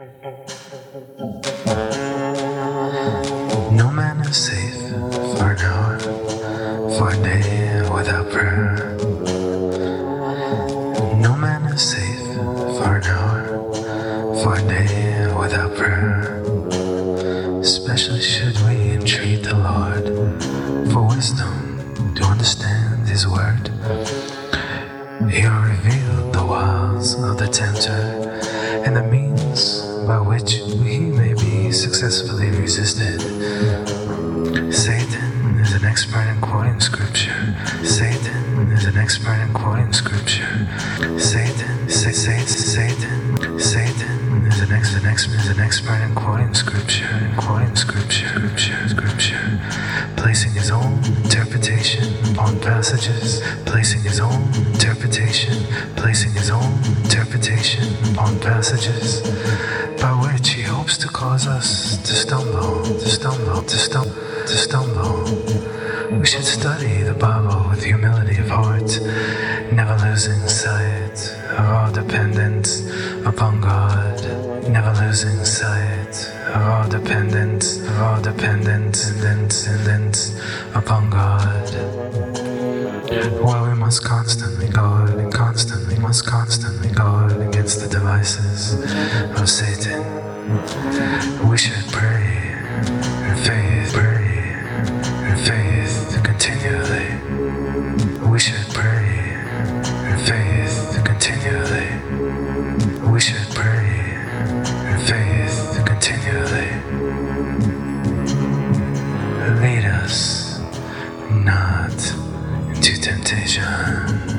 No man is safe for an hour, for a day without prayer. No man is safe for an hour, for a day without prayer. Especially should we entreat the Lord for wisdom to understand His word. He revealed the wiles of the tempter and the means by which he may be successfully resisted. Satan is an expert in quoting scripture. Satan is an expert in quoting scripture. Satan, sa- sa- Satan, Satan is an, ex- an, ex- is an expert in quoting scripture, in quoting scripture, scripture, scripture, placing his own interpretation upon passages, placing his own interpretation, placing his own interpretation upon passages, by which he hopes to cause us to stumble, to stumble, to stumble, to stumble. We should study the Bible with humility of heart, never losing sight of our dependence upon God, never losing sight are all dependent, are all dependent, dependent upon God. While we must constantly guard, and constantly must constantly guard against the devices of Satan, we should pray in faith, pray in faith continually. We should pray in faith continually. We should us not into temptation.